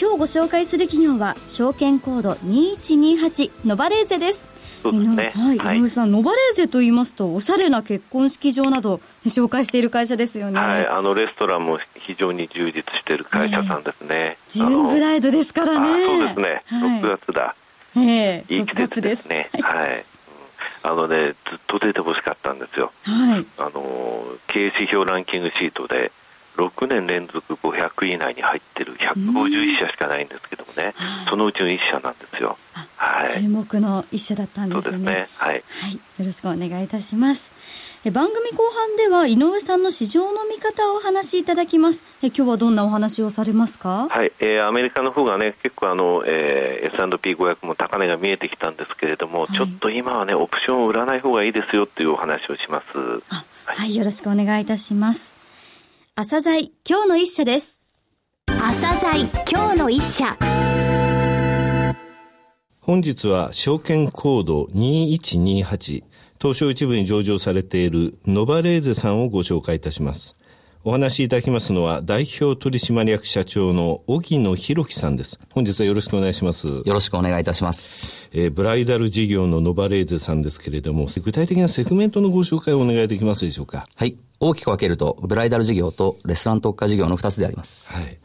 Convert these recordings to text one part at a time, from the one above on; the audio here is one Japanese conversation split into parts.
今日ご紹介する企業は証券コード2128ノバレーゼですそうですね井上はい、はい井上さんノバレーゼと言いますとおしゃれな結婚式場など紹介している会社ですよね、はい、あのレストランも非常に充実している会社さんですね。ジューンブライドですからねそうですね。はい6月だ。ええいい季節ですね。はい。うんあのね、ずっと出てほしかったんですよ。はいあの経営指標ランキングシートで6年連続500位以内に入ってる151社しかないんですけどもね、そのうちの1社なんですよ。はい。注目の一社だったんですよねね。はい。はい、よろしくお願いいたします。え番組後半では井上さんの市場の見方をお話しいただきます。え今日はどんなお話をされますか？はい、えーアメリカの方がね、結構あの、えー、S&P500 も高値が見えてきたんですけれども、はいちょっと今はね、オプションを売らない方がいいですよっていうお話をします。あはい、よろしくお願いいたします。朝鮮今日の一社です。朝鮮今日の一社本日は証券コード2128東証一部に上場されているノバレーゼさんをご紹介いたします。お話しいただきますのは代表取締役社長の荻野博樹さんです。本日はよろしくお願いします。よろしくお願いいたします。えーブライダル事業のノバレーゼさんですけれども、具体的なセグメントのご紹介をお願いできますでしょうか？はい。大きく分けると、ブライダル事業とレストラン特化事業の2つであります。はい。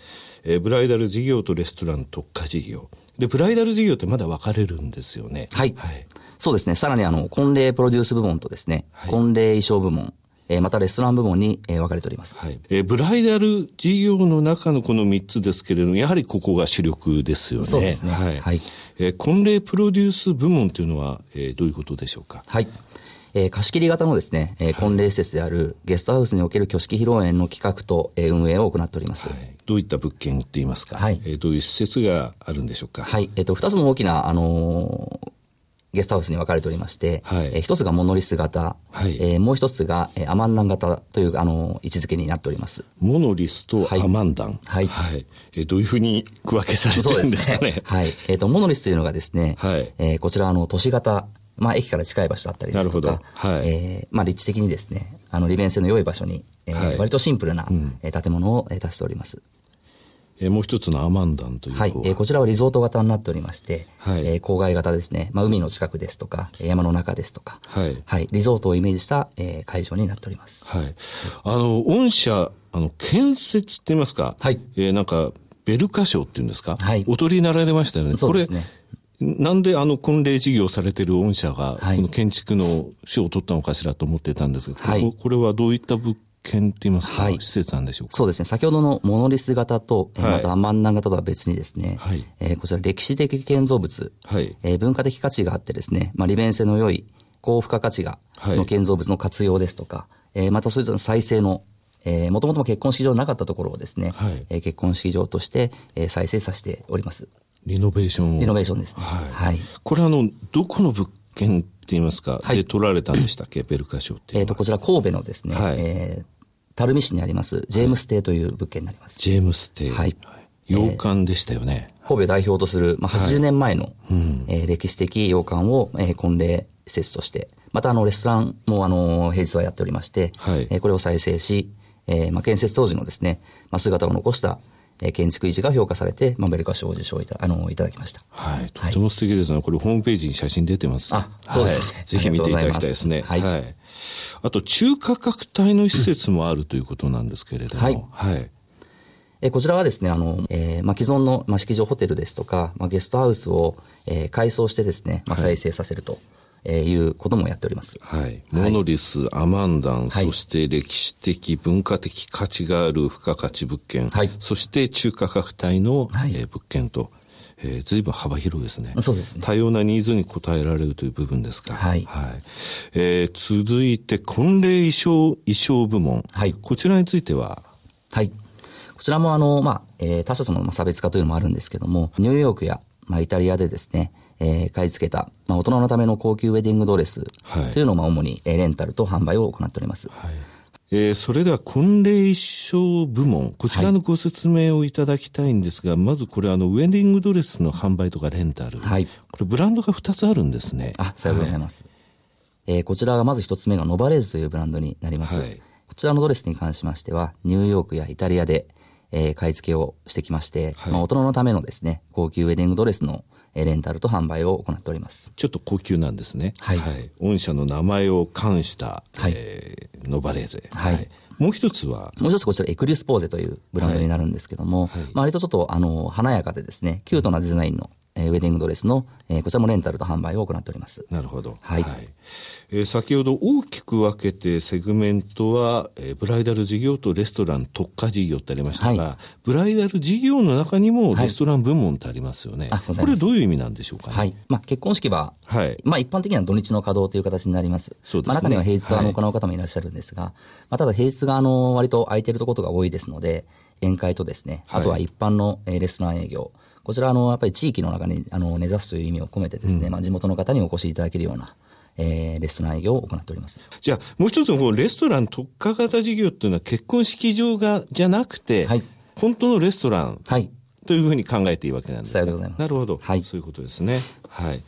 えーブライダル事業とレストラン特化事業。で、ブライダル事業ってまだ分かれるんですよね。はい。はい。そうですね。さらにあの、婚礼プロデュース部門とですね、婚礼衣装部門、えーまたレストラン部門に、えー分かれております。はい。えーブライダル事業の中のこの3つですけれども、やはりここが主力ですよね。そうですねはい。はいえー婚礼プロデュース部門というのは、えーどういうことでしょうか？はい。えー貸し切り型のですね、えー婚礼施設であるゲストハウスにおける挙式披露宴の企画と、えー運営を行っております。はい。どういった物件って言いますか？はいえーどういう施設があるんでしょうか？はい。えっ、と、二つの大きな、あのーゲストハウスに分かれておりまして、はい。えー一つがモノリス型、はい。えーもう一つが、えーアマンナン型という、あのー位置づけになっております。モノリスとアマンダン。はい。えーどういうふうに区分けされてるんですかね。はい。えっ、と、モノリスというのがですね、はい。えーこちら、あの、都市型、まあ、駅から近い場所だったりですとか、なるほど。はい。えーまあ、立地的にですね、あの、利便性の良い場所に、えーはい。割とシンプルな、えー建物を、えー建てております。えーもう一つのアマンダンという方はい。えーこちらはリゾート型になっておりまして、はいえー郊外型ですね。まあ、海の近くですとか、えー山の中ですとか、はいリゾートをイメージした、えー会場になっております。はい。あの、御社、あの、建設って言いますか。はいえーなんか、ベルカ賞っていうんですか。はいお取りになられましたよね。そうですねこれ、なんであの婚礼事業をされてる御社が、はいこの建築の賞を取ったのかしらと思ってたんですが、はいこれはどういった物件って言いますか、はい施設なんでしょうか？そうですね。先ほどのモノリス型と、えーはいまたアマンナン型とは別にですね、はいえーこちら歴史的建造物、はいえー文化的価値があってですね、まあ、利便性の良い高付加価値が、はいの建造物の活用ですとか、えーまたそれぞれの再生の、えー、もともとも結婚式場なかったところをですね、はいえー結婚式場として、えー再生させております。リノベーションを。リノベーションですね。はい。はい。これあの、どこの物件って言いますか、はいで取られたんでしたっけ、ベルカ賞って。えっ、と、こちら神戸のですね、はいえー、垂水市にあります、ジェームス邸という物件になります。ジェームス邸。はい洋館でしたよね。神戸を代表とする、まあ、80年前の、えー歴史的洋館を、えー婚礼施設として、またあのレストランもあの平日はやっておりまして、はいえーこれを再生し、えーまあ、建設当時のですね、まあ、姿を残した、えー建築維持が評価されて、まあ、ベルカ賞を受賞いたあのいただきました。はい。とても素敵ですね。これホームページに写真出てます。あそうですねはいぜひ見ていただきたいですね。ありがとうございますあと、中価格帯の施設もあるということなんですけれども。はいはい。えーこちらはですね、あの、えーまあ、既存の、まあ、式場ホテルですとか、まあ、ゲストハウスを、えー改装してですね、まあ、再生させるとえーいうこともやっております。はい。モノリス、アマンダン、はいそして歴史的、文化的価値がある付加価値物件、はいそして中価格帯の、はいえー物件と、えー、随分幅広いですね。そうですね多様なニーズに応えられるという部分ですか。はいえー続いて、婚礼衣装、衣装部門。はいこちらについては、はい。こちらもあの、まあ、えー他社とのまあ差別化というのもあるんですけども、ニューヨークや、まあ、イタリアでですね、えー買い付けた、まあ、大人のための高級ウェディングドレスはいというのを、まあ、主に、えーレンタルと販売を行っております。はい。えーそれでは婚礼衣装部門、こちらのご説明をいただきたいんですが、まずこれあの、ウェディングドレスの販売とかレンタル。はいこれブランドが2つあるんですね。あ、さようでございます。えーこちらがまず一つ目がノバレーズというブランドになります。はいこちらのドレスに関しましては、ニューヨークやイタリアで、えー買い付けをしてきまして、はいまあ、大人のためのですね、高級ウェディングドレスの、えーレンタルと販売を行っております。ちょっと高級なんですね。はい。御社の名前を冠した、はい。えーノバレーゼ。はい。もう一つは、もう一つこちらエクリスポーゼというブランドになるんですけども、まあ割とちょっとあの、華やかでですね、キュートなデザインの、えーウェディングドレスの、えーこちらもレンタルと販売を行っております。なるほど。はいえー先ほど大きく分けてセグメントは、えーブライダル事業とレストラン特化事業ってありましたが、はブライダル事業の中にもはいレストラン部門ってありますよね。あございますこれどういう意味なんでしょうかね？はい。まあ、結婚式は、はいまあ、一般的には土日の稼働という形になります。そうですねまあ、中には平日は行う方もいらっしゃるんですが、まあ、ただ平日があの、割と空いてるところが多いですので、宴会とですね、はいあとは一般のえーレストラン営業、こちらあの、やっぱり地域の中にあの根ざすという意味を込めてですね、まあ、地元の方にお越しいただけるような、えーレストラン営業を行っております。じゃあ、もう一つのこのレストラン特化型事業っていうのは結婚式場が、じゃなくて、はい本当のレストランはい。というふうに考えていいわけなんですかさようでございますなるほど。はいそういうことですね。はい。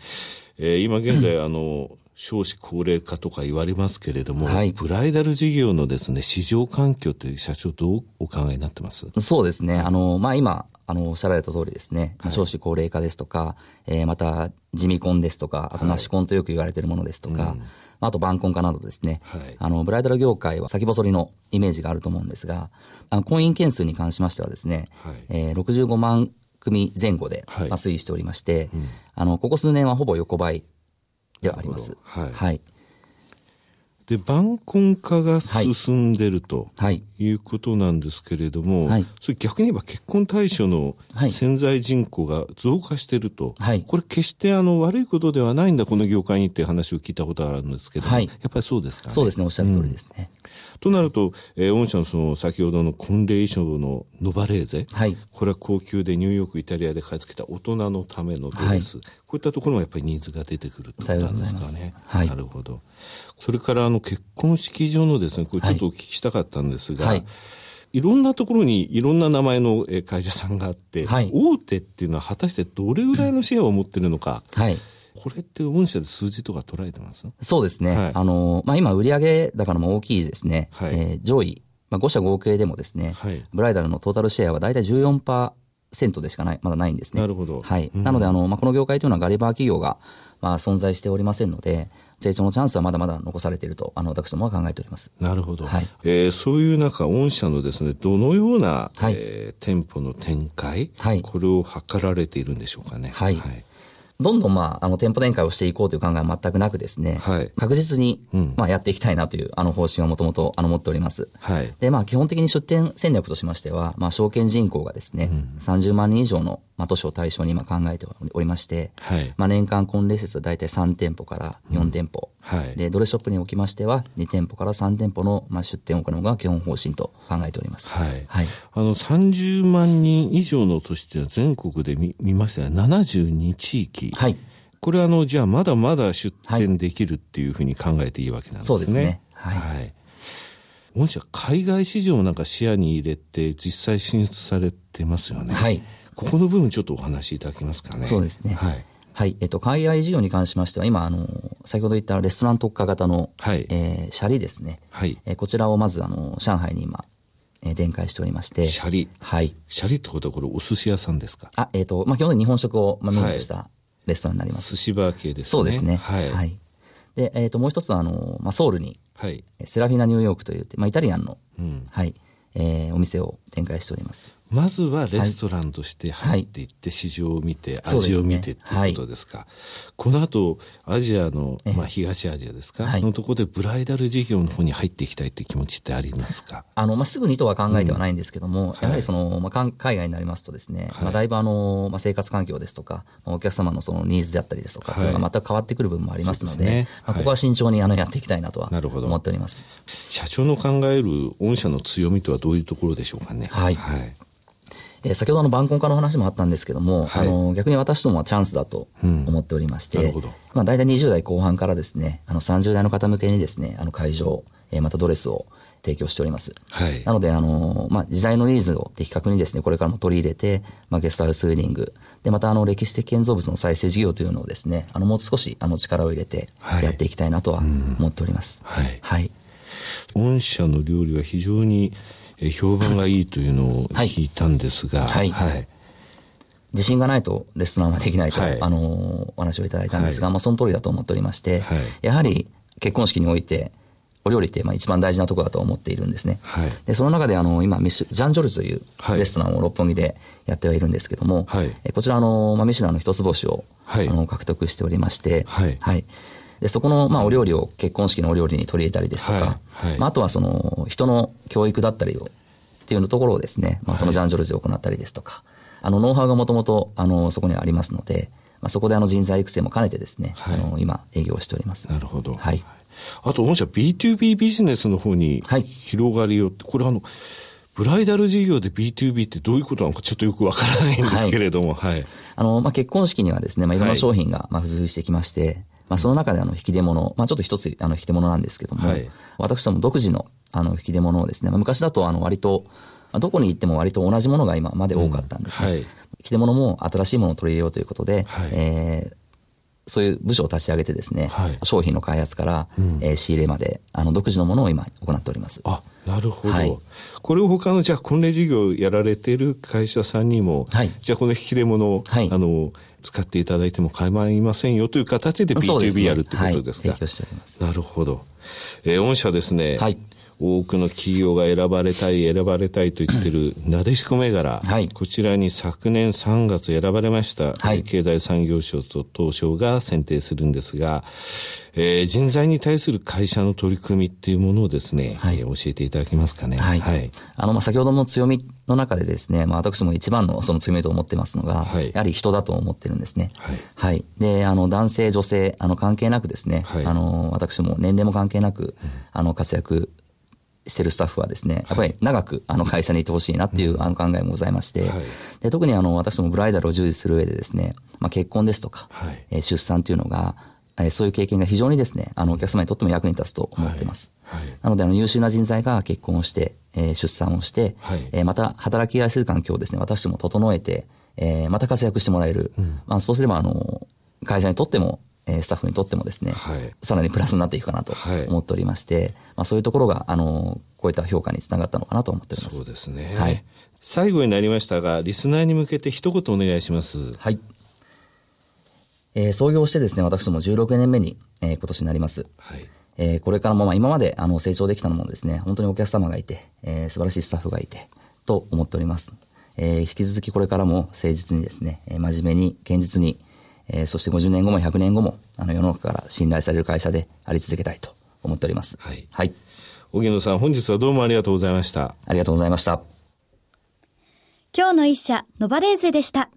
えー今現在、あの、少子高齢化とか言われますけれども、はいブライダル事業のですね、市場環境って社長どうお考えになってます？そうですね。あの、まあ、今、あの、おっしゃられた通りですね、まあ少子高齢化ですとか、えーまた、地味婚ですとか、あと、なし婚とよく言われているものですとか、まああと、晩婚化などですね、はい。あの、ブライダル業界は先細りのイメージがあると思うんですが、あの婚姻件数に関しましてはですね、はい。えー65万組前後で、はい。まあ推移しておりまして、あの、ここ数年はほぼ横ばいではあります。はい。はい。で、晩婚化が進んでると。はい。いうことなんですけれども、はいそれ逆に言えば結婚対象のはい潜在人口が増加してると、はいこれ決してあの悪いことではないんだ、この業界にっていう話を聞いたことがあるんですけども、はいやっぱりそうですかね。そうですね、おっしゃる通りですね。となると、えー御社のその先ほどの婚礼衣装のノバレーゼ、はい。これは高級でニューヨーク、イタリアで買い付けた大人のためのドレス、こういったところもやっぱりニーズが出てくるってことなんですかね。はい。なるほど。それからあの結婚式場のですね、これちょっとお聞きしたかったんですが、はい。いろんなところにいろんな名前のえー会社さんがあって、はい。大手っていうのは果たしてどれぐらいのシェアを持ってるのか、はい。これって御社で数字とか捉えてます？そうですね。はいあの、まあ、今、売上高のも大きいですね。はいえー上位、まあ、5社合計でもですね、はいブライダルのトータルシェアは大体14%でしかない、まだないんですね。なるほどはい。うんなので、あの、まあ、この業界というのはガリバー企業が、まあ、存在しておりませんので、成長のチャンスはまだまだ残されていると、あの、私どもは考えております。なるほど。はいえーそういう中、御社のですね、どのような、はいえー店舗の展開、はいこれを図られているんでしょうかね。はいどんどん、まあ、あの、店舗展開をしていこうという考えは全くなくですね、はい確実に、うんまあ、やっていきたいなという、あの、方針はもともと、あの、持っております。はい。で、まあ、基本的に出店戦略としましては、まあ、証券人口がですね、30万人以上の、まあ、都市を対象に今考えておりまして、はいまあ、年間婚礼施設は大体3店舗から4店舗、はいで、ドレスショップにおきましては、2店舗から3店舗の、まあ、出店を行うのが基本方針と考えております。はい。はい。あの、30万人以上の都市っていうのは全国で見見ましたら72地域。はい。これはあの、じゃあまだまだ出店できるっていうふうに考えていいわけなんですね。そうですねはいはい。御社、海外市場なんか視野に入れて実際進出されてますよね。はい。ここの部分ちょっとお話しいただけますかね。そうですね。はい。はい。えっと、海外事業に関しましては、今、あの、先ほど言ったレストラン特化型の、はいえーシャリですね。はいえーこちらをまず、あの、上海に今、えー展開しておりまして。シャリ。はい。シャリってことはこれお寿司屋さんですか？あ、えっ、と、まあ、基本的に日本食を、まあ、メインとしたレストランになります。寿司バー系ですね。そうですね。はい。で、えっ、と、もう一つは、あの、まあ、ソウルに、はい。セラフィナニューヨークという、まあ、イタリアンの、うんはい、えーお店を展開しております。まずはレストランとして入っていって、市場を見て、そうですね。味を見てっていうことですか。この後、アジアの、まあ、東アジアですか、はい。のところでブライダル事業の方に入っていきたいって気持ちってありますか？あの、まあ、すぐにとは考えてはないんですけども、やはりその、まあ、海外になりますとですね、はい。まあ、だいぶあの、まあ、生活環境ですとか、まあお客様のそのニーズであったりですとか、はい。っていうのが全く変わってくる部分もありますので、ですね。まあ、ここは慎重にあの、やっていきたいなとはなるほど。思っております。社長の考える御社の強みとはどういうところでしょうかね？はい。はい。えー、先ほどの晩婚化の話もあったんですけども、はい、あの、逆に私どもはチャンスだと思っておりまして、うん、なるほど。まあ、大体20代後半からですね、あの、30代の方向けにですね、あの、会場、えー、またドレスを提供しております。はい。なので、あの、まあ、時代のニーズを的確にですね、これからも取り入れて、まあ、ゲストハウスウェディング、で、また、あの、歴史的建造物の再生事業というのをですね、あの、もう少し、あの、力を入れて、やっていきたいなとは思っております。はい。はい。御社の料理は非常に評判がいいというのを聞いたんですが、はい。はい、自信がないとレストランはできないと、はい、あの、お話をいただいたんですが、まあ、その通りだと思っておりまして、やはり結婚式において、お料理ってまあ一番大事なところだと思っているんですね。はい、で、その中であの、今、ミシュ、ジャン・ジョルジュというレストランを六本木でやってはいるんですけども、はい、えこちらあの、まあ、ミシュランの一つ星を、はい、あの獲得しておりまして、はい。はい、で、そこの、まあ、お料理を結婚式のお料理に取り入れたりですとか、はいはい、まあ、あとはその、人の教育だったりを、っていうところをですね、まあ、そのジャン・ジョルジュを行ったりですとか、あの、ノウハウがもともと、あの、そこにありますので、まあ、そこであの人材育成も兼ねてですね、あの、今、営業をしております。なるほど。はい。あと、御社 B2B ビジネスの方に広がりをはい、これあの、ブライダル事業で B2B ってどういうことなのかちょっとよくわからないんですけれども、はい。はい、あの、まあ、結婚式にはですね、まあ、いろんな商品が、まあ、付随してきまして、まあ、その中であの、引き出物、まあ、ちょっと一つ、あの、引き出物なんですけども、はい、私ども独自の、あの、引き出物をですね、まあ、昔だと、あの、割と、どこに行っても割と同じものが今まで多かったんですね。うんはい、引き出物も新しいものを取り入れようということで、はい、えー、そういう部署を立ち上げてですね、はい、商品の開発から、うん、えー、仕入れまで、あの、独自のものを今行っております。あ、なるほど。はい、これを他の、じゃあ、婚礼事業をやられている会社さんにも、はい、じゃあ、この引き出物を、はい、あの、使っていただいても構いませんよという形で B2B やるってことですか？はい、提供しております。なるほど。えー、御社ですね、はい、多くの企業が選ばれたい、選ばれたいと言ってる、なでしこ銘柄、はい、こちらに昨年3月選ばれました、はい、経済産業省と東証が選定するんですが、えー、人材に対する会社の取り組みっていうものをですね、はい、えー、教えていただけますかね。はい。はい、あの、まあ、先ほどの強みの中でですね、まあ、私も一番のその強みと思ってますのが、はい、やはり人だと思ってるんですね。はい。はい。で、あの、男性、女性、あの、関係なくですね、はい、あの、私も年齢も関係なく、あの、活躍してるスタッフはですね、やっぱり長くあの会社にいてほしいなっていうあの考えもございまして、はい、で特にあの私どもブライダルを従事する上でですね、まあ、結婚ですとか、はい、え出産というのが、えそういう経験が非常にですね、あのお客様にとっても役に立つと思っています。はい、なのであの優秀な人材が結婚をして、えー、出産をして、はい、えー、また働きやすい環境をですね、私ども整えて、えー、また活躍してもらえる。うん、まあ、そうすればあの会社にとってもえスタッフにとってもですね、はい、さらにプラスになっていくかなと思っておりまして、はい、まあ、そういうところが、あの、こういった評価につながったのかなと思っております。そうですね。はい。最後になりましたが、リスナーに向けて一言お願いします。はい。えー、創業してですね、私ども16年目に、えー、今年になります。はい。えー、これからもまあ今まであの成長できたのもですね、本当にお客様がいて、えー、素晴らしいスタッフがいて、と思っております。えー、引き続きこれからも誠実にですね、えー、真面目に、堅実に、えー、そして50年後も100年後も、あの、世の中から信頼される会社であり続けたいと思っております。はい。はい。荻野さん、本日はどうもありがとうございました。ありがとうございました。今日の一社、ノバレーゼでした。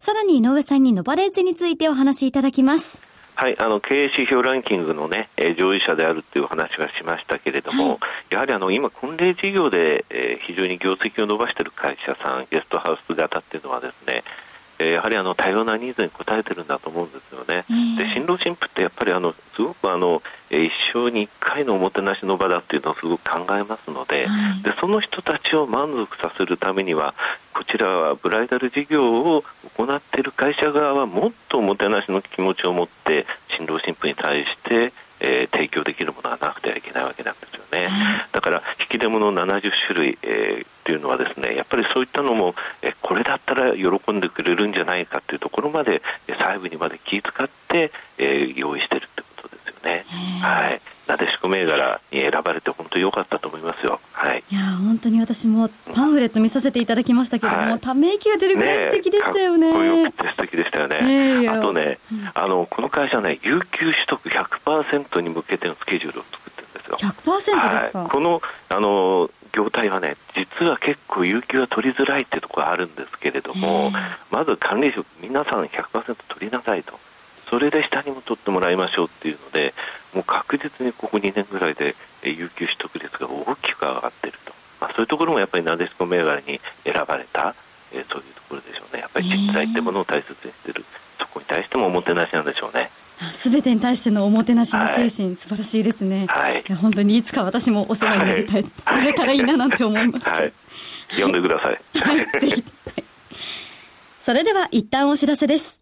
さらに井上さんにノバレーゼについてお話しいただきます。はい、あの経営指標ランキングのね、え上位者であるっていう話はしましたけれども、はい、やはりあの今、婚礼事業で、えー、非常に業績を伸ばしている会社さん、ゲストハウス型っていうのはですね、えやはりあの多様なニーズに応えてるんだと思うんですよね。で新郎新婦ってやっぱりあのすごくあの、え一生に1回のおもてなしの場だっていうのをすごく考えますのではい、でその人たちを満足させるためにはこちらはブライダル事業を行っている会社側はもっとおもてなしの気持ちを持って新郎新婦に対してえー、提供できるものはなくてはいけないわけなんですよね。だから引き出物70種類、えー、っていうのはですねやっぱりそういったのも、えー、これだったら喜んでくれるんじゃないかっていうところまで細部にまで気遣って、えー、用意してるってことですよね。はい。なでしこ銘柄に選ばれて本当に良かったと思いますよ。はい。いや本当に私もパンフレット見させていただきましたけども、はい、ため息が出るぐらい素敵でしたよね。ねかっ素敵でしたよね。あとね、うん、あのこの会社ね有給取得100%に向けてのスケジュールを作ってるんですよ。100%ですか？はい、このあの業態はね実は結構有給が取りづらいっていうところがあるんですけれども、まず管理職皆さん100%取りなさいと。それで下にも取ってもらいましょうっていうので、もう確実にここ2年ぐらいで有給取得率が大きく上がっていると、まあ、そういうところもやっぱりなでしこ銘柄に選ばれた、えー、そういうところでしょうねやっぱり実在ってものを大切にしてる、そこに対してもおもてなしなんでしょうねすべてに対してのおもてなしの精神、はい、素晴らしいですね。はい。い本当にいつか私もお世話になりたい、はい、なれたらいいななんて思います。はい。呼んでください。はい、ぜひ。それでは一旦お知らせです。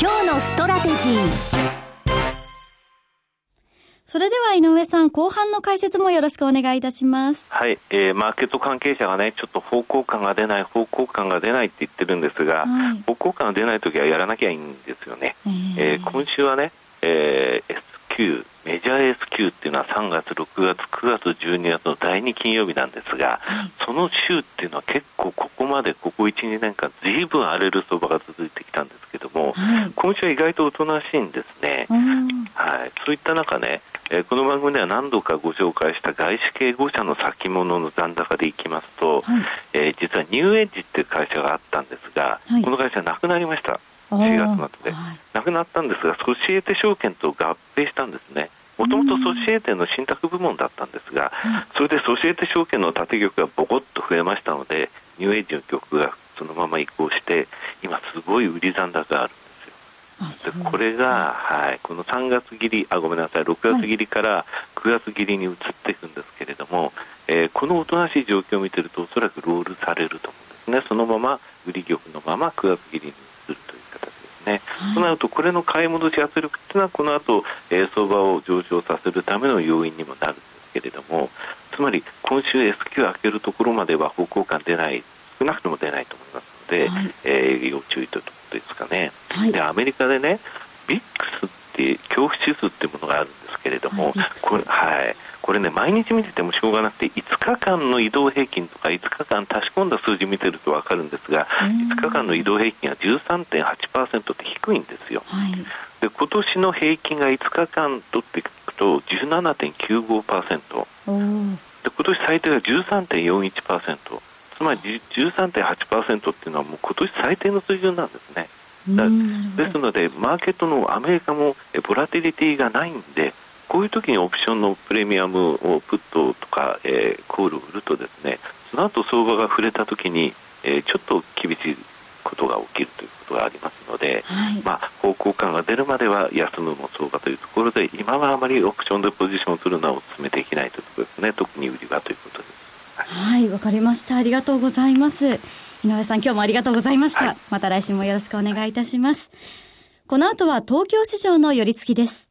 今日のストラテジーそれでは井上さん、後半の解説もよろしくお願いいたします。はい、えー、マーケット関係者がね、ちょっと方向感が出ない、方向感が出ないって言ってるんですが、はい、方向感が出ないときはやらなきゃいいんですよね。えー、えー、今週はね、えー、メジャー S q っていうのは3月、6月、9月、12月の第2金曜日なんですが、はい、その週っていうのは結構ここまでここ1、2年間ずいぶん荒れる相場が続いてきたんですけども、はい、今週は意外とおとなしいんですね。はい、そういった中ね、えー、この番組では何度かご紹介した外資系5社の先物の残高でいきますと、はい、えー、実はニューエッジっていう会社があったんですが、この会社なくなりました。4月末で、はい、亡くなったんですが、ソシエテ証券と合併したんですね。もともとソシエテの信託部門だったんですが、それでソシエテ証券の縦玉がボコッと増えましたので、ニューエイジの曲がそのまま移行して、今、すごい売り残高があるんですよ。でこれが、はい、この3月切り、あ、ごめんなさい、6月切りから9月切りに移っていくんですけれども、えー、このおとなしい状況を見てると、おそらくロールされると思うんですね。そのまま、売り玉のまま9月切りに移ね、はい、となると、これの買い戻し圧力というのは、この後、えー、相場を上昇させるための要因にもなるんですけれども、つまり今週 S q 開けるところまでは方向感出ない、少なくとも出ないと思いますので、はい、えー、要注意というところですかね。はい、でアメリカでね、ビックスって恐怖指数っていうものがあるんですけれども、これはいこれね、毎日見ててもしょうがなくて、5日間の移動平均とか、5日間足し込んだ数字見てると分かるんですが、5日間の移動平均は13.8%って低いんですよ。はい、で今年の平均が5日間取っていくと17.95%。で今年最低が13.41%。つまり13.8%っていうのはもう今年最低の水準なんですね。ですので、マーケットのアメリカもボラティリティがないんで、こういう時にオプションのプレミアムをプットとか、えー、コールを売るとですねその後相場が触れた時に、えー、ちょっと厳しいことが起きるということがありますので、はい、まあ、方向感が出るまでは休むも相場というところで今はあまりオプションでポジションをするのはお勧めできないというところですね。特に売りはということです。はい。わ、かりました。ありがとうございます。井上さん今日もありがとうございました、はい、また来週もよろしくお願いいたします。この後は東京市場の寄り付きです